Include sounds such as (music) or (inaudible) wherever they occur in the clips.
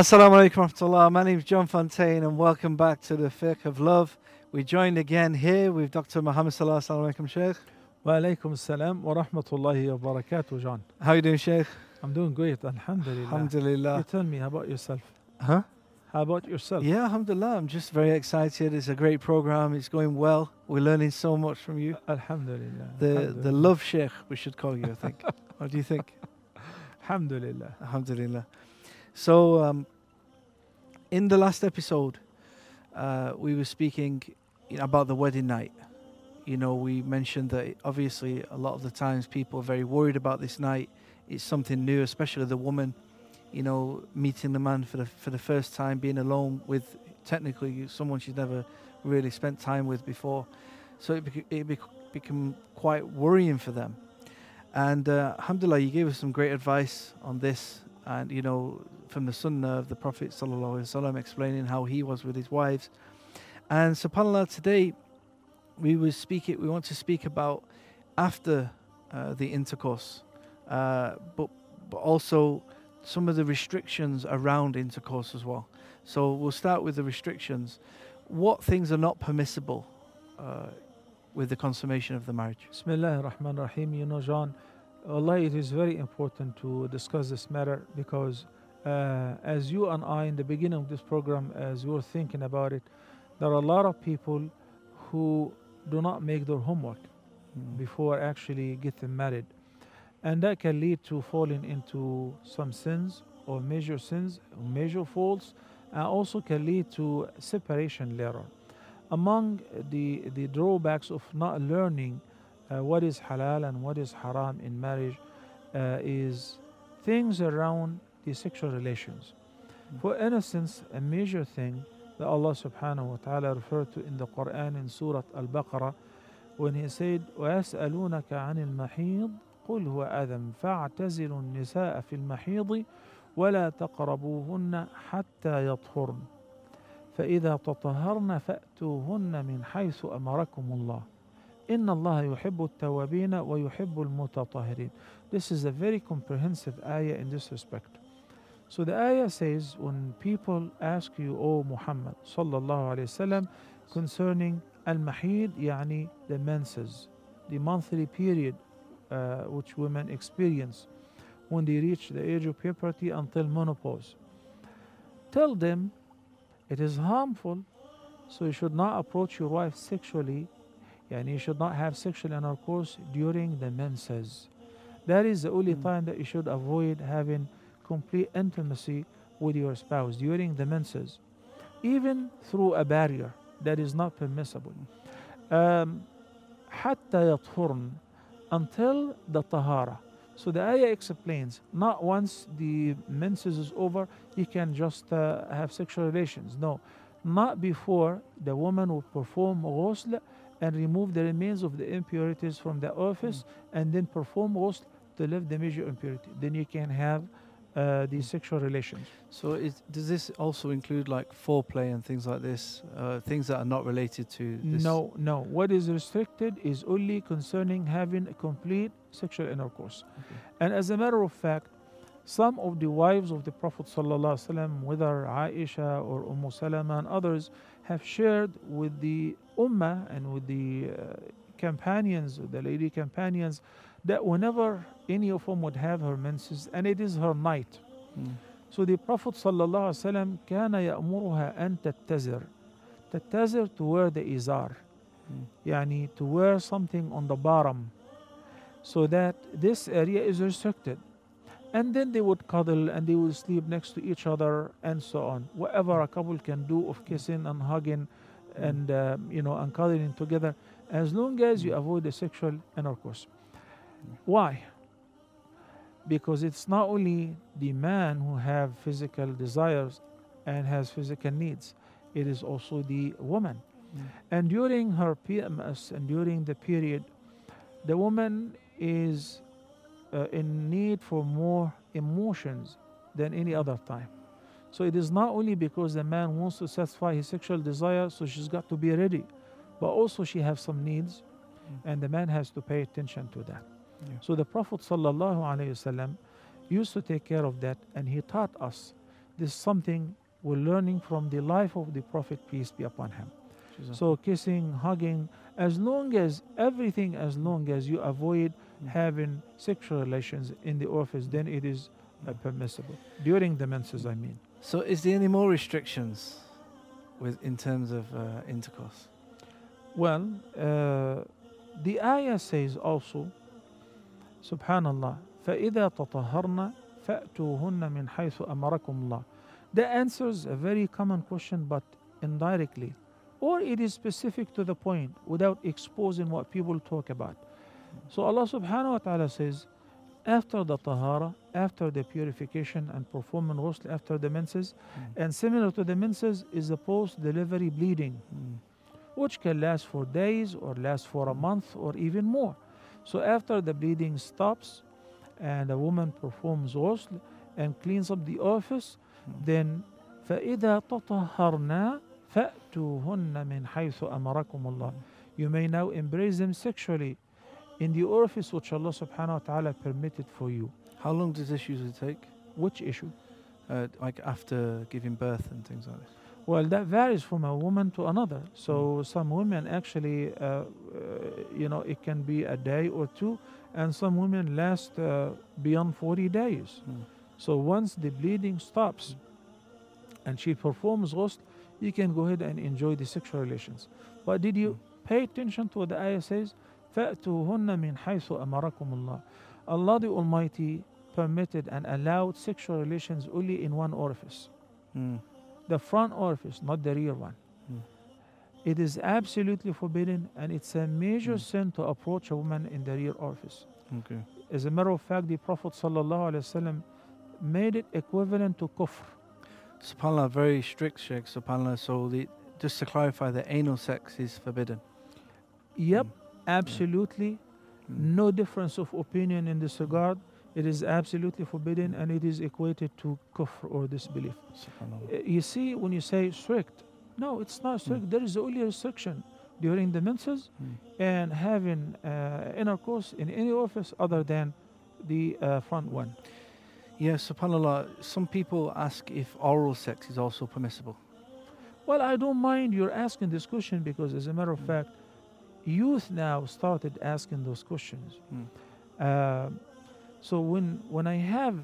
Assalamu alaikum warahmatullah. My name is John Fountain and welcome back to the Fiqh of Love. We joined again here with Dr. Muhammad Salah. Assalamu alaikum, Sheikh. Wa alaikum salam wa rahmatullahi wa barakatuh, John. How are you doing, Sheikh? I'm doing great, alhamdulillah. You Alhamdulillah. tell me, how about yourself? Huh? How about yourself? Yeah, alhamdulillah. I'm just very excited. It's a great program. It's going well. We're learning so much from you. Alhamdulillah. The the love Sheikh, we should call you, I think. (laughs) what do you think? Alhamdulillah. Alhamdulillah. So, um, in the last episode, uh, we were speaking about the wedding night. You know, we mentioned that obviously a lot of the times people are very worried about this night. It's something new, especially the woman. You know, meeting the man for the for the first time, being alone with technically someone she's never really spent time with before. So it bec- it bec- become quite worrying for them. And uh, alhamdulillah, you gave us some great advice on this, and you know, from the sunnah of the Prophet wasallam, explaining how he was with his wives. And subhanallah, today we will speak it. We want to speak about after uh, the intercourse, uh, but but also some of the restrictions around intercourse as well. So we'll start with the restrictions. What things are not permissible uh, with the consummation of the marriage? Bismillah ar-Rahman ar-Rahim. You know, John, Allah, it is very important to discuss this matter because uh, as you and I, in the beginning of this program, as we were thinking about it, there are a lot of people who do not make their homework Mm. before actually getting married. And that can lead to falling into some sins or major sins, or major faults, and also can lead to separation later. Among the, the drawbacks of not learning uh, what is halal and what is haram in marriage uh, is things around the sexual relations. Mm. For instance, a major thing that Allah subhanahu wa ta'ala referred to in the Quran in Surah Al-Baqarah when he said وَيَسْأَلُونَكَ عَنِ الْمَحِيضِ قُلْ هُوَ أَذًى فَاعْتَزِلُوا النِّسَاءَ فِي المحيض ولا تقربوهن حتى يطهرن فإذا تطهرن فأتوهن من حيث أمركم الله إن الله يحب التوابين ويحب المتطهرين This is a very comprehensive ayah in this respect. So the ayah says, when people ask you, O Muhammad sallallahu alayhi wasallam, concerning al-mahid, yani the menses, the monthly period uh, which women experience when they reach the age of puberty until menopause. Tell them it is harmful, so you should not approach your wife sexually, and you should not have sexual intercourse during the menses. That is the only mm. time that you should avoid having complete intimacy with your spouse during the menses, even through a barrier that is not permissible. Um, حتى يطهرن until the tahara. So the ayah explains not once the menses is over, you can just uh, have sexual relations. No, not before the woman will perform ghusl and remove the remains of the impurities from the orifice mm. and then perform ghusl to lift the major impurity. Then you can have uh, the sexual relations. So, is, does this also include like foreplay and things like this? Uh, things that are not related to this? No, no. What is restricted is only concerning having a complete sexual intercourse. Okay. And as a matter of fact, some of the wives of the Prophet ﷺ, whether Aisha or Umm Salama and others, have shared with the Ummah and with the uh, companions, the lady companions, that whenever any of them would have her menses, and it is her night, Mm. so the Prophet ﷺ كان يأمرها أن تتزر تتزر to wear the izar Mm. يعني to wear something on the bottom so that this area is restricted and then they would cuddle and they would sleep next to each other and so on whatever a couple can do of kissing and hugging and um, you know and cuddling together as long as you avoid the sexual intercourse why because it's not only the man who have physical desires and has physical needs it is also the woman Mm. and during her PMS and during the period the woman is uh, in need for more emotions than any other time so it is not only because the man wants to satisfy his sexual desire so she's got to be ready but also she has some needs Mm. and the man has to pay attention to that Yeah. so the Prophet wasallam used to take care of that, and he taught us this is something we're learning from the life of the Prophet, peace be upon him. Jazakallah. So kissing, hugging, as long as everything, as long as you avoid Mm. having sexual relations in the orifice, then it is uh, permissible. During the menses, I mean. So, is there any more restrictions with in terms of uh, intercourse? Well, uh, the ayah says also, Subhanallah, فَإِذَا تَطَهَّرْنَ فَأْتُوهُنَّ مِنْ حَيْثُ أَمَرَكُمُ اللَّهِ That answers a very common question, but indirectly. Or it is specific to the point without exposing what people talk about. So Allah subhanahu wa ta'ala says, after the tahara, after the purification and performing ghusl after the menses, Mm. and similar to the menses is the post-delivery bleeding Mm. which can last for days or last for a month or even more. So after the bleeding stops and the woman performs ghusl and cleans up the orifice, hmm. then فإذا تطهرنا فأتوهن من حيث أمركم الله. You may now embrace them sexually in the orifice which Allah subhanahu wa ta'ala permitted for you. How long does this usually take? Which issue? Uh, like after giving birth and things like this. Well, that varies from a woman to another. So some women actually, uh, uh, you know, it can be a day or two, and some women last uh, beyond 40 days. Mm. So once the bleeding stops and she performs ghusl, you can go ahead and enjoy the sexual relations. But did you pay attention to what the ayah says? فَأْتُوهُنَّ مِنْ حَيْثُ أَمَرَكُمُ اللَّهِ Allah the Almighty permitted and allowed sexual relations only in one orifice Mm. the front orifice, not the rear one. Mm. It is absolutely forbidden and it's a major Mm. sin to approach a woman in the rear orifice. Okay. As a matter of fact, the Prophet ﷺ made it equivalent to kufr. Subhanallah, very strict, Sheikh. Subhanallah. So, the, just to clarify, the anal sex is forbidden. Yep, Mm. absolutely. Mm. No difference of opinion in this regard. It is absolutely forbidden and it is equated to kufr or disbelief. Uh, You see, when you say strict, no, it's not strict. There is only a restriction during the menses Mm. and having uh, intercourse in any orifice other than the uh, front one. Yeah, subhanAllah. Some people ask if oral sex is also permissible. Well, I don't mind you're asking this question because, as a matter of Mm. fact, youth now started asking those questions. Mm. So when when I have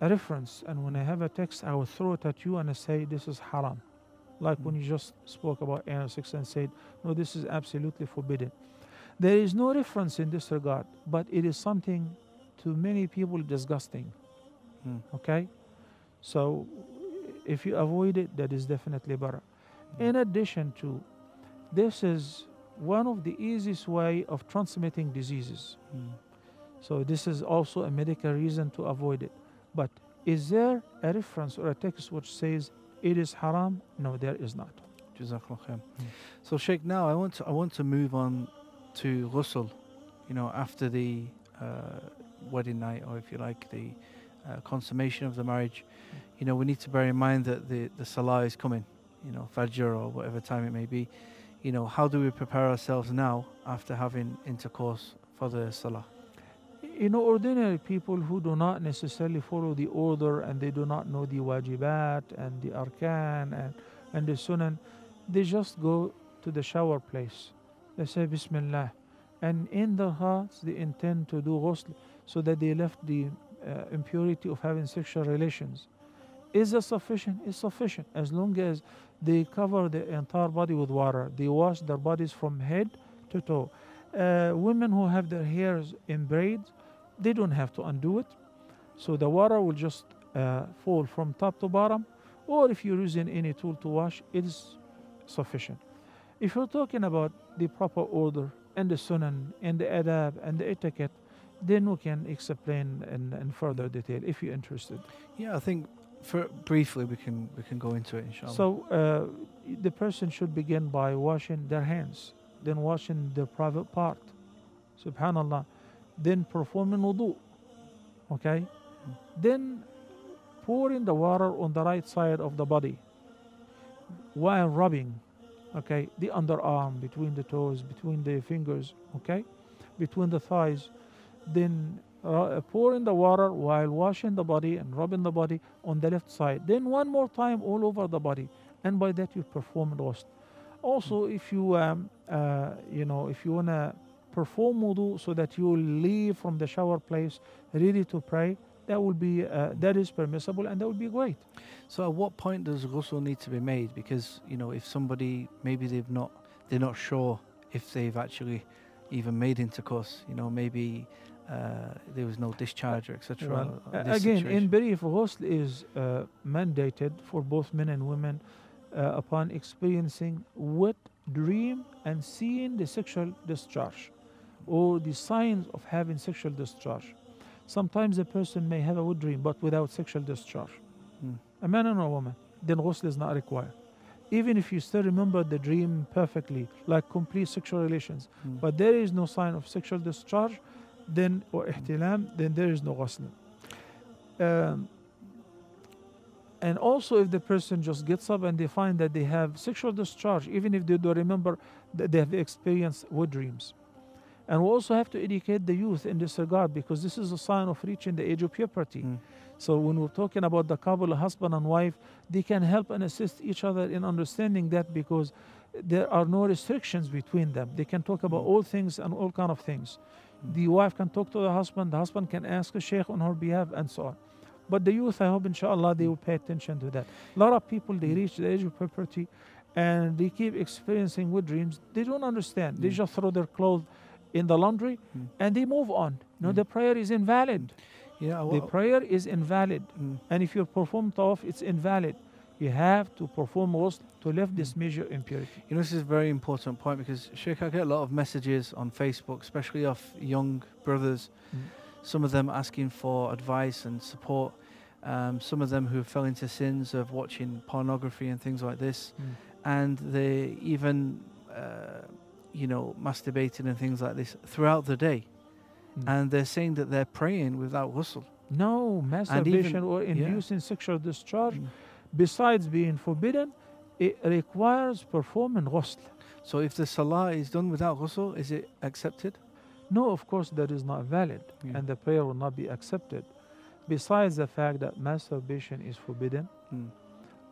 a reference and when I have a text, I will throw it at you and I say this is haram, like when Mm. you just spoke about anal sex and said no, this is absolutely forbidden. There is no reference in this regard, but it is something to many people disgusting. Mm. Okay, so if you avoid it, that is definitely better. In addition to, this is one of the easiest way of transmitting diseases. Mm. So this is also a medical reason to avoid it. But is there a reference or a text which says it is haram? No, there is not. Mm. So Sheikh, now I want to I want to move on to ghusl. You know, after the uh, wedding night, or if you like, the uh, consummation of the marriage. You know, we need to bear in mind that the the salah is coming. You know, fajr or whatever time it may be. You know, how do we prepare ourselves now after having intercourse for the salah? You know, ordinary people who do not necessarily follow the order and they do not know the wajibat and the arkan and, and the sunan, they just go to the shower place. They say Bismillah. And in their hearts, they intend to do ghusl so that they left the uh, impurity of having sexual relations. Is that sufficient? It's sufficient as long as they cover the entire body with water. They wash their bodies from head to toe. Uh, women who have their hairs in braids, they don't have to undo it. So the water will just uh, fall from top to bottom. Or if you're using any tool to wash, it is sufficient. If you're talking about the proper order and the sunan and the adab and the etiquette, then we can explain in, in further detail if you're interested. Yeah, I think for briefly we can we can go into it inshallah. So uh, the person should begin by washing their hands, then washing the private part, subhanallah, then performing wudu, okay, then pouring the water on the right side of the body while rubbing, okay, the underarm between the toes, between the fingers, okay, between the thighs, then uh, pour in the water while washing the body and rubbing the body on the left side. Then one more time all over the body, and by that you perform ghusl. Also, if you um, uh, you know if you wanna perform wudu so that you leave from the shower place ready to pray, that will be uh, that is permissible and that would be great. So at what point does ghusl need to be made? Because you know, if somebody maybe they've not they're not sure if they've actually even made intercourse. You know, maybe uh, there was no discharge or etc. Well, uh, again, in situation. brief, ghusl is uh, mandated for both men and women uh, upon experiencing wet dream and seeing the sexual discharge or the signs of having sexual discharge. Sometimes a person may have a wet dream but without sexual discharge. Hmm. A man and a woman, then ghusl is not required. Even if you still remember the dream perfectly, like complete sexual relations, Mm. but there is no sign of sexual discharge, then or ihtilam, then there is no ghusl. Um, and also, if the person just gets up and they find that they have sexual discharge, even if they don't remember that they have experienced wet dreams. And we also have to educate the youth in this regard because this is a sign of reaching the age of puberty. Mm. So when we're talking about the couple, husband and wife, they can help and assist each other in understanding that because there are no restrictions between them. They can talk about Mm. all things and all kind of things. Mm. The wife can talk to the husband, the husband can ask a sheikh on her behalf, and so on. But the youth, I hope, inshallah, they will pay attention to that. A lot of people, they Mm. reach the age of puberty and they keep experiencing with dreams. They don't understand. They Mm. just throw their clothes in the laundry Mm. and they move on. No, Mm. the prayer is invalid. Yeah, The prayer is invalid. mm, And if you perform tawaf, it's invalid. You have to perform ghusl to lift this major impurity. you know, this is a very important point because Sheikh, I get a lot of messages on Facebook, especially of young brothers. Mm. Some of them asking for advice and support. Um, some of them who fell into sins of watching pornography and things like this, and they even, uh, you know, masturbating and things like this throughout the day. Mm. And they're saying that they're praying without ghusl. No, masturbation or yeah. inducing sexual discharge, Mm. besides being forbidden, it requires performing ghusl. So if the salah is done without ghusl, is it accepted? No, of course, that is not valid, Yeah. and the prayer will not be accepted. Besides the fact that masturbation is forbidden, Mm.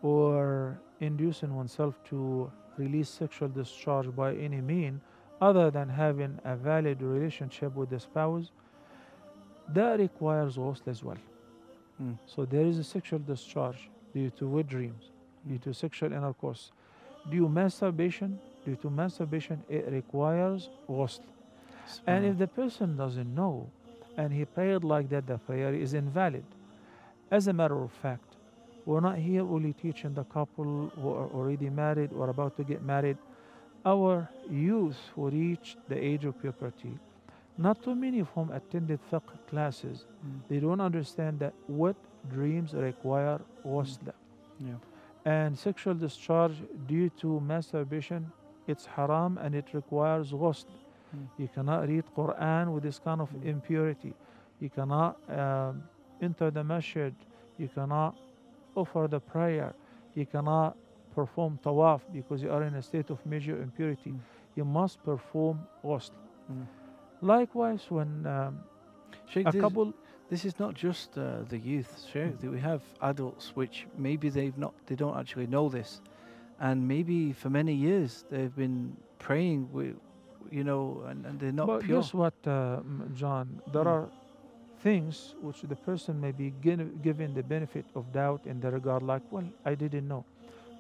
or inducing oneself to release sexual discharge by any mean other than having a valid relationship with the spouse, that requires ghusl as well. Mm. So there is a sexual discharge due to wet dreams, due to sexual intercourse, due to masturbation, due to masturbation, it requires ghusl. And if the person doesn't know and he prayed like that, the prayer is invalid. As a matter of fact, we're not here only teaching the couple who are already married or about to get married. Our youth who reach the age of puberty, not too many of whom attended fiqh classes, Mm. they don't understand that what dreams require ghusl. yeah. And sexual discharge due to masturbation, it's haram and it requires ghusl. Mm. You cannot read Quran with this kind of Mm. impurity. You cannot um, enter the masjid. You cannot offer the prayer. You cannot perform tawaf because you are in a state of major impurity. Mm. You must perform ghusl. Mm. Likewise, when um, Sheikh, a this, couple, this is not just uh, the youth, Sheikh. that We have adults which maybe they've not, they don't actually know this, and maybe for many years they've been praying with, you know, and, and they're not but pure. guess what, uh, John? There Mm. are things which the person may be given the benefit of doubt in the regard, like, well, I didn't know.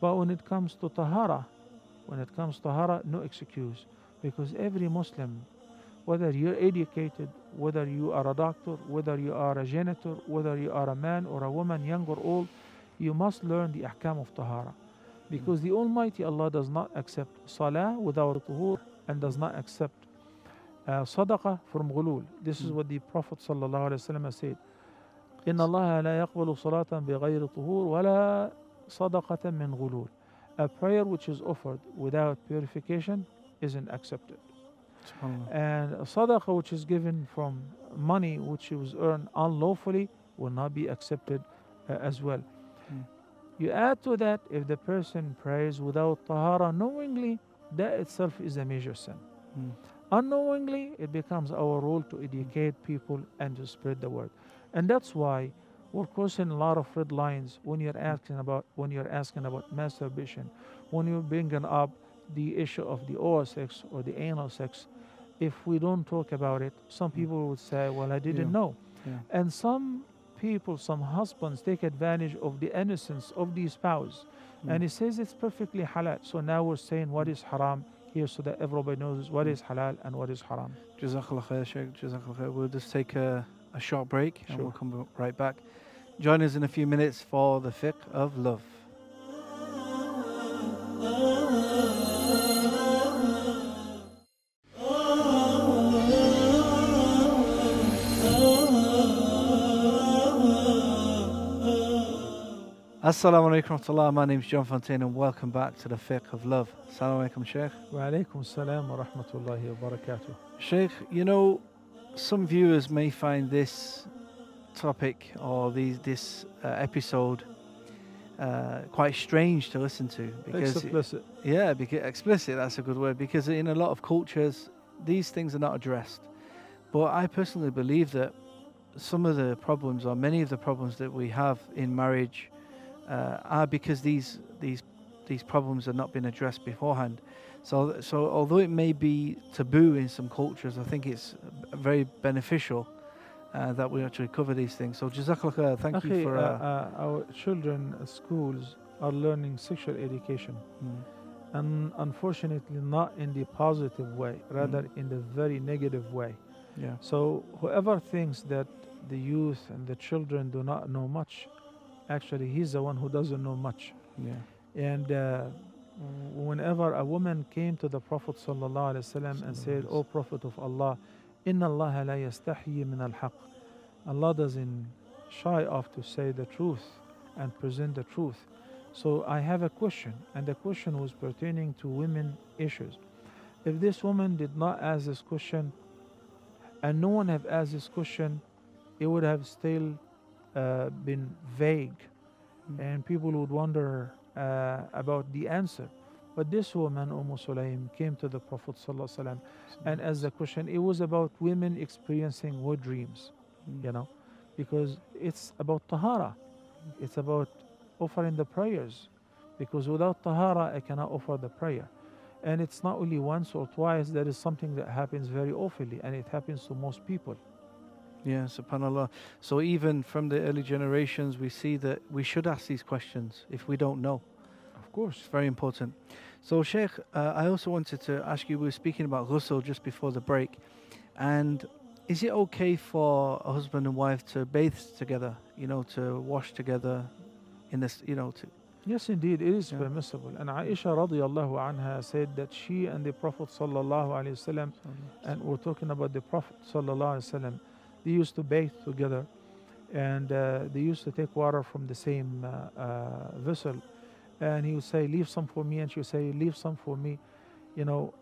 But when it comes to tahara, when it comes to tahara, no excuse, because every Muslim, whether you're educated, whether you are a doctor, whether you are a janitor, whether you are a man or a woman, young or old, you must learn the ahkam of tahara. Because the Almighty Allah does not accept salah without tuhur and does not accept uh, sadaqah from ghulul. This is Mm. what the Prophet sallallahu alaihi wasallam said. إن الله لا يقبل صلاة بغير طهور ولا صدقة من غلول. A prayer which is offered without purification isn't accepted. Subhanallah. And a sadaqah which is given from money which was earned unlawfully will not be accepted uh, as well. Mm. You add to that if the person prays without tahara knowingly, that itself is a major sin. Mm. Unknowingly, it becomes our role to educate people and to spread the word. And that's why we're crossing a lot of red lines when you're asking about when you're asking about masturbation, when you're bringing up the issue of the oral sex or the anal sex. If we don't talk about it, some people would say, "Well, I didn't Yeah. know," Yeah. and some people, some husbands, take advantage of the innocence of the spouse, and Mm. he says it's perfectly halal. So now we're saying what is haram here, so that everybody knows what Mm. halal and what is haram. Jazakallah khair, Sheikh. Jazakallah khair. We'll just take a, a short break and we'll come right back. Join us in a few minutes for the fiqh of love. Assalamu alaikum warahmatullah. My name is John Fountain and welcome back to the fiqh of love. Assalamu alaikum, Sheikh. Wa alaikum salam wa rahmatullahi wa barakatuh. Sheikh, you know, some viewers may find this topic or these this uh, episode uh, quite strange to listen to because Explicit. yeah, because explicit that's a good word because in a lot of cultures these things are not addressed. But I personally believe that some of the problems or many of the problems that we have in marriage uh, are because these these these problems have not been addressed beforehand. So so although it may be taboo in some cultures, I think it's very beneficial uh, that we actually cover these things. So jazakallah thank you for. uh, Uh, uh, our children schools are learning sexual education, mm, and unfortunately, not in the positive way, rather in the very negative way. yeah. So, whoever thinks that the youth and the children do not know much, actually, he's the one who doesn't know much. Yeah. And uh, whenever a woman came to the Prophet sallallahu alaihi wasallam and said, "O Prophet of Allah, Inna Allah la yastahyi min al-haq." Allah doesn't shy off to say the truth and present the truth. So I have a question, and the question was pertaining to women issues. If this woman did not ask this question, and no one have asked this question, it would have still uh, been vague, Mm. and people would wonder uh, about the answer. But this woman, Umm Sulaim, came to the Prophet ﷺ and asked the question. It was about women experiencing wet dreams, Mm. you know, because it's about tahara. It's about offering the prayers, because without tahara, I cannot offer the prayer. And it's not only once or twice. That is something that happens very oftenly, and it happens to most people. Yeah, subhanAllah. So even from the early generations, we see that we should ask these questions if we don't know. Of course. It's very important. So, Sheikh, uh, I also wanted to ask you. We were speaking about ghusl just before the break, and is it okay for a husband and wife to bathe together? You know, to wash together in this. You know, to Yes, indeed, it is Yeah. permissible. And Aisha radiallahu anha said that she and the Prophet sallallahu alaihi wasallam, and we're talking about the Prophet sallallahu alaihi wasallam, they used to bathe together, and uh, they used to take water from the same uh, uh, vessel, and he would say, "Leave some for me," and she would say, "Leave some for me." You know,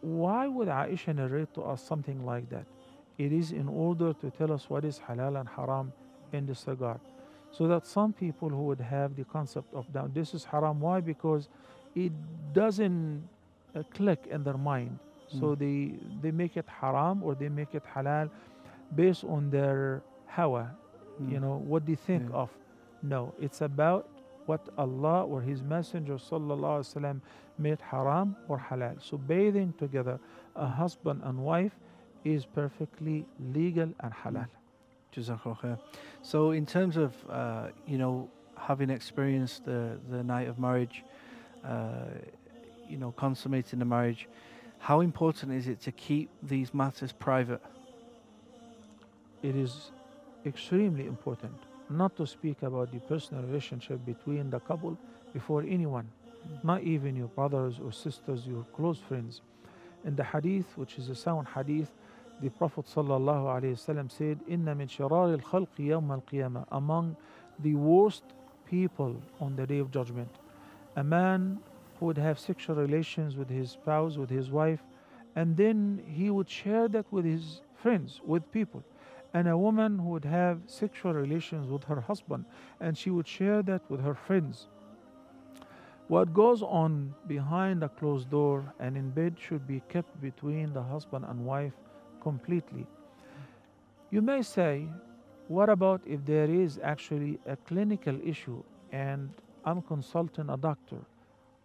why would Aisha narrate to us something like that? It is in order to tell us what is halal and haram in this regard so that some people who would have the concept of now this is haram why because it doesn't uh, click in their mind so Mm. they they make it haram or they make it halal based on their hawa you Mm. know what they think Yeah. of no it's about what Allah or his messenger wasallam made haram or halal so bathing together a husband and wife is perfectly legal and halal Jazakallah khair. So, in terms of uh, you know having experienced the the night of marriage, uh, you know consummating the marriage, how important is it to keep these matters private? It is extremely important not to speak about the personal relationship between the couple before anyone, not even your brothers or sisters, your close friends. In the hadith, which is a sound hadith, the Prophet ﷺ said, Inna min shirar al yawm among the worst people on the day of judgment, a man who would have sexual relations with his spouse, with his wife, and then he would share that with his friends, with people and a woman who would have sexual relations with her husband and she would share that with her friends What goes on behind a closed door and in bed should be kept between the husband and wife completely. You may say, what about if there is actually a clinical issue and I'm consulting a doctor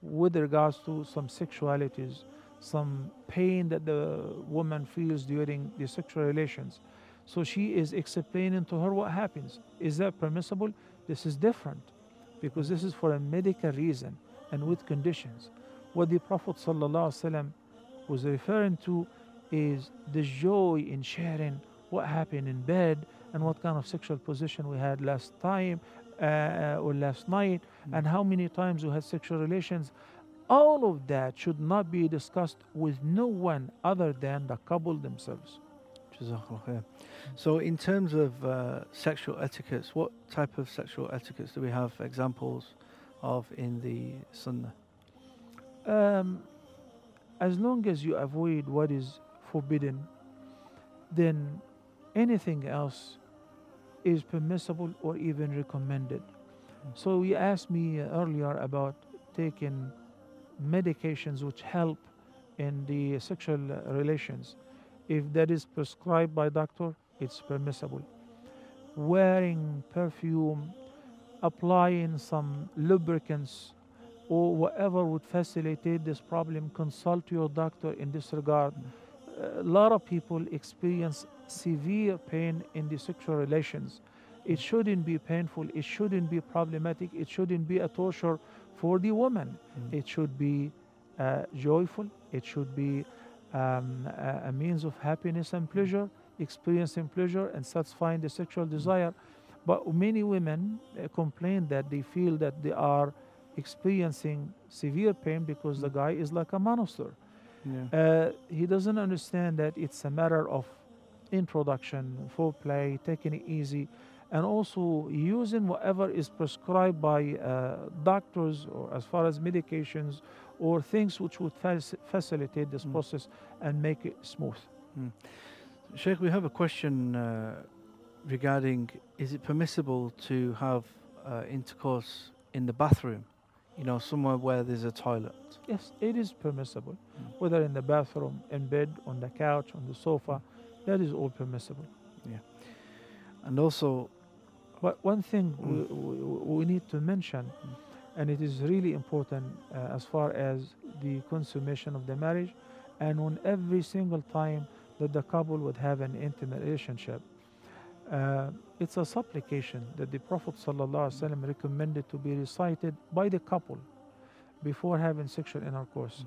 with regards to some sexualities, some pain that the woman feels during the sexual relations? So she is explaining to her what happens. Is that permissible? This is different because this is for a medical reason and with conditions. What the Prophet ﷺ was referring to is the joy in sharing what happened in bed and what kind of sexual position we had last time uh, or last night and how many times we had sexual relations. All of that should not be discussed with no one other than the couple themselves. Jazakallah khair. So, in terms of uh, sexual etiquettes, what type of sexual etiquettes do we have examples of in the Sunnah? Um, as long as you avoid what is forbidden, then anything else is permissible or even recommended. So you asked me earlier about taking medications which help in the sexual relations. If that is prescribed by doctor, it's permissible. Wearing perfume, applying some lubricants or whatever would facilitate this problem, consult your doctor in this regard. A lot of people experience severe pain in the sexual relations. It shouldn't be painful, it shouldn't be problematic, it shouldn't be a torture for the woman. Mm. It should be uh, joyful, it should be um, a, a means of happiness and pleasure, experiencing pleasure and satisfying the sexual desire. But many women uh, complain that they feel that they are experiencing severe pain because the guy is like a monster. Yeah. Uh, he doesn't understand that it's a matter of introduction, foreplay, taking it easy, and also using whatever is prescribed by uh, doctors or as far as medications or things which would fac- facilitate this Mm. process and make it smooth. Sheikh, we have a question uh, regarding is it permissible to have uh, intercourse in the bathroom? You know, somewhere where there's a toilet. Yes, it is permissible, Mm. whether in the bathroom, in bed, on the couch, on the sofa, that is all permissible. Yeah. And also, But one thing Mm. we, we, we need to mention, and it is really important uh, as far as the consummation of the marriage, and on every single time that the couple would have an intimate relationship, uh, it's a supplication that the Prophet ﷺ recommended to be recited by the couple before having sexual intercourse,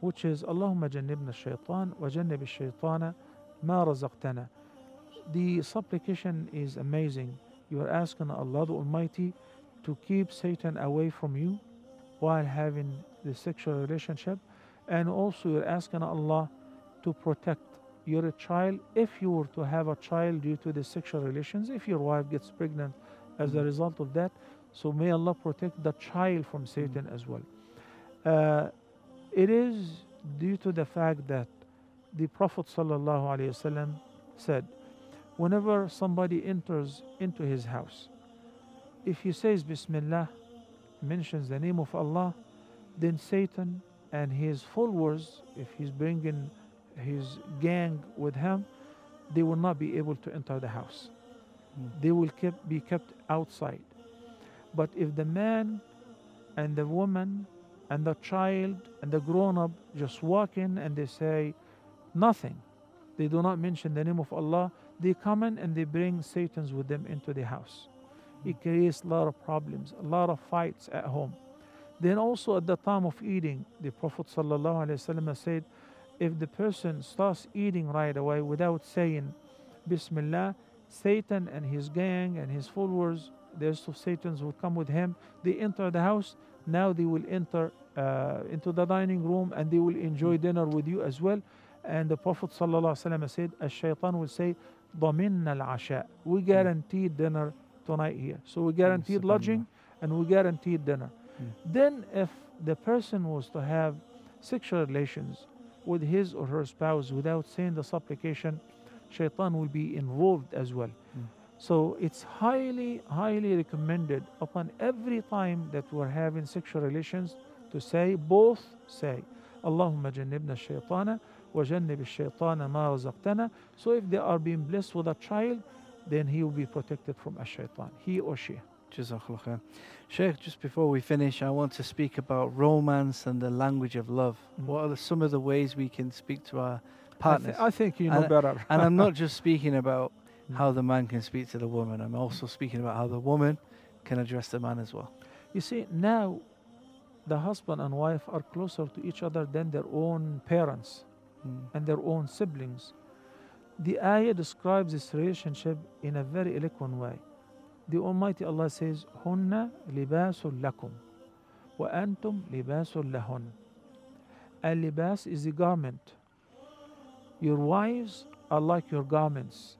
which is Allahumma jannibna shaitan wa jannib shaitana ma razaqtana. The supplication is amazing. You are asking Allah the Almighty to keep Satan away from you while having the sexual relationship, and also you're asking Allah to protect your child if you were to have a child due to the sexual relations, if your wife gets pregnant as a Mhm. result of that. So may Allah protect the child from Satan as well. Uh, it is due to the fact that the Prophet ﷺ said, whenever somebody enters into his house, if he says Bismillah, mentions the name of Allah, then Satan and his followers, if he's bringing his gang with him, they will not be able to enter the house. Mm. They will keep, be kept outside. But if the man and the woman and the child and the grown up just walk in and they say nothing, they do not mention the name of Allah, they come in and they bring Satans with them into the house It creates a lot of problems, a lot of fights at home. Then also at the time of eating, the Prophet ﷺ said, if the person starts eating right away without saying Bismillah, Satan and his gang and his followers, the rest of Satans will come with him. They enter the house. Now they will enter uh, into the dining room and they will enjoy dinner with you as well. And the Prophet ﷺ said, As shaitan will say, ضمننا العشاء. We guaranteed dinner tonight here. So we guaranteed lodging and we guaranteed dinner. Mm. Then if the person was to have sexual relations with his or her spouse without saying the supplication, shaitan will be involved as well. Mm. So it's highly, highly recommended upon every time that we're having sexual relations to say, both say, Allahumma jannibna shaytana wa jannib shaytana ma razaqtana. So if they are being blessed with a child, then he will be protected from a shaitan, he or she. Jazakallah khair. Sheikh, just before we finish, I want to speak about romance and the language of love. Mm. What are the, some of the ways we can speak to our I, thi- partners? I think you know better. (laughs) and I'm not just speaking about Mm. how the man can speak to the woman. I'm also speaking about how the woman can address the man as well. You see, now the husband and wife are closer to each other than their own parents Mm. and their own siblings. The ayah describes this relationship in a very eloquent way. The Almighty Allah says, Hunna libasul lakum wa antum libasul lahun. Al libas is the garment. Your wives are like your garments,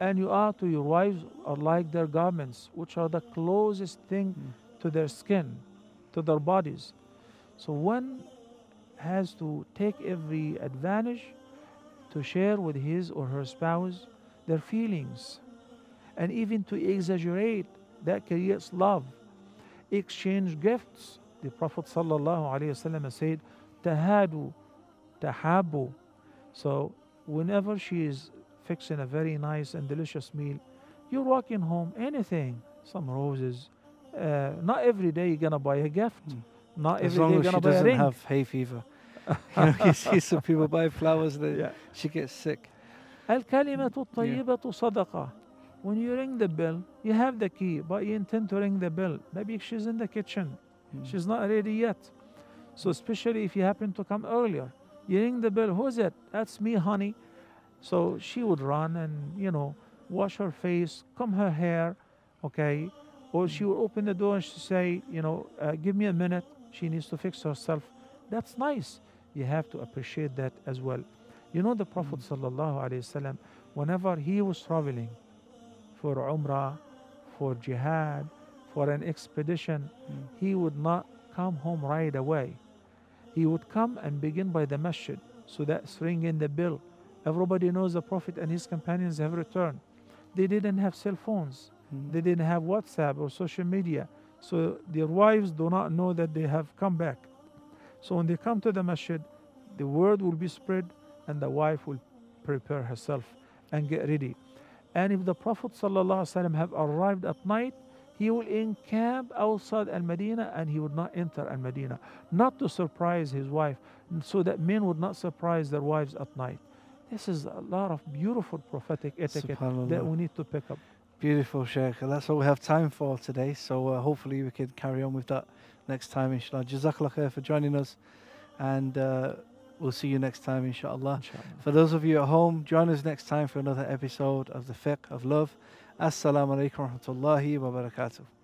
and you are to your wives are like their garments, which are the closest thing Mm. to their skin, to their bodies. So one has to take every advantage to share with his or her spouse their feelings and even to exaggerate that creates love exchange gifts the prophet sallallahu alaihi wasallam said tahadu tahabu so whenever she is fixing a very nice and delicious meal you're walking home anything some roses uh, not every day you're gonna buy a gift Mm. not As every day long you're as she gonna buy a doesn't ring have hay fever. (laughs) you, know, you see some people buy flowers that yeah. she gets sick. الكلمة الطيبة صدقة. When you ring the bell, you have the key, but you intend to ring the bell. Maybe she's in the kitchen. Mm. She's not ready yet. So especially if you happen to come earlier, you ring the bell. Who's it? That's me, honey. So she would run and you know wash her face, comb her hair, okay, or she would open the door and she say, you know, uh, give me a minute. She needs to fix herself. That's nice. You have to appreciate that as well. You know the Prophet Mm. sallallahu alaihi wasallam, whenever he was traveling for Umrah, for jihad, for an expedition, Mm. he would not come home right away. He would come and begin by the masjid. So that's ringing the bell. Everybody knows the Prophet and his companions have returned. They didn't have cell phones. Mm. They didn't have WhatsApp or social media. So their wives do not know that they have come back. So when they come to the masjid, the word will be spread and the wife will prepare herself and get ready. And if the Prophet ﷺ have arrived at night, he will encamp outside Al Medina and he would not enter Al Medina, not to surprise his wife, so that men would not surprise their wives at night. This is a lot of beautiful prophetic etiquette that we need to pick up. Beautiful, Sheikh. That's all we have time for today. So uh, hopefully we can carry on with that next time, inshallah. Jazakallah khair for joining us. And uh, we'll see you next time, inshallah. Inshallah. For those of you at home, join us next time for another episode of the Fiqh of Love. Assalamu alaikum wa rahmatullahi wa barakatuh.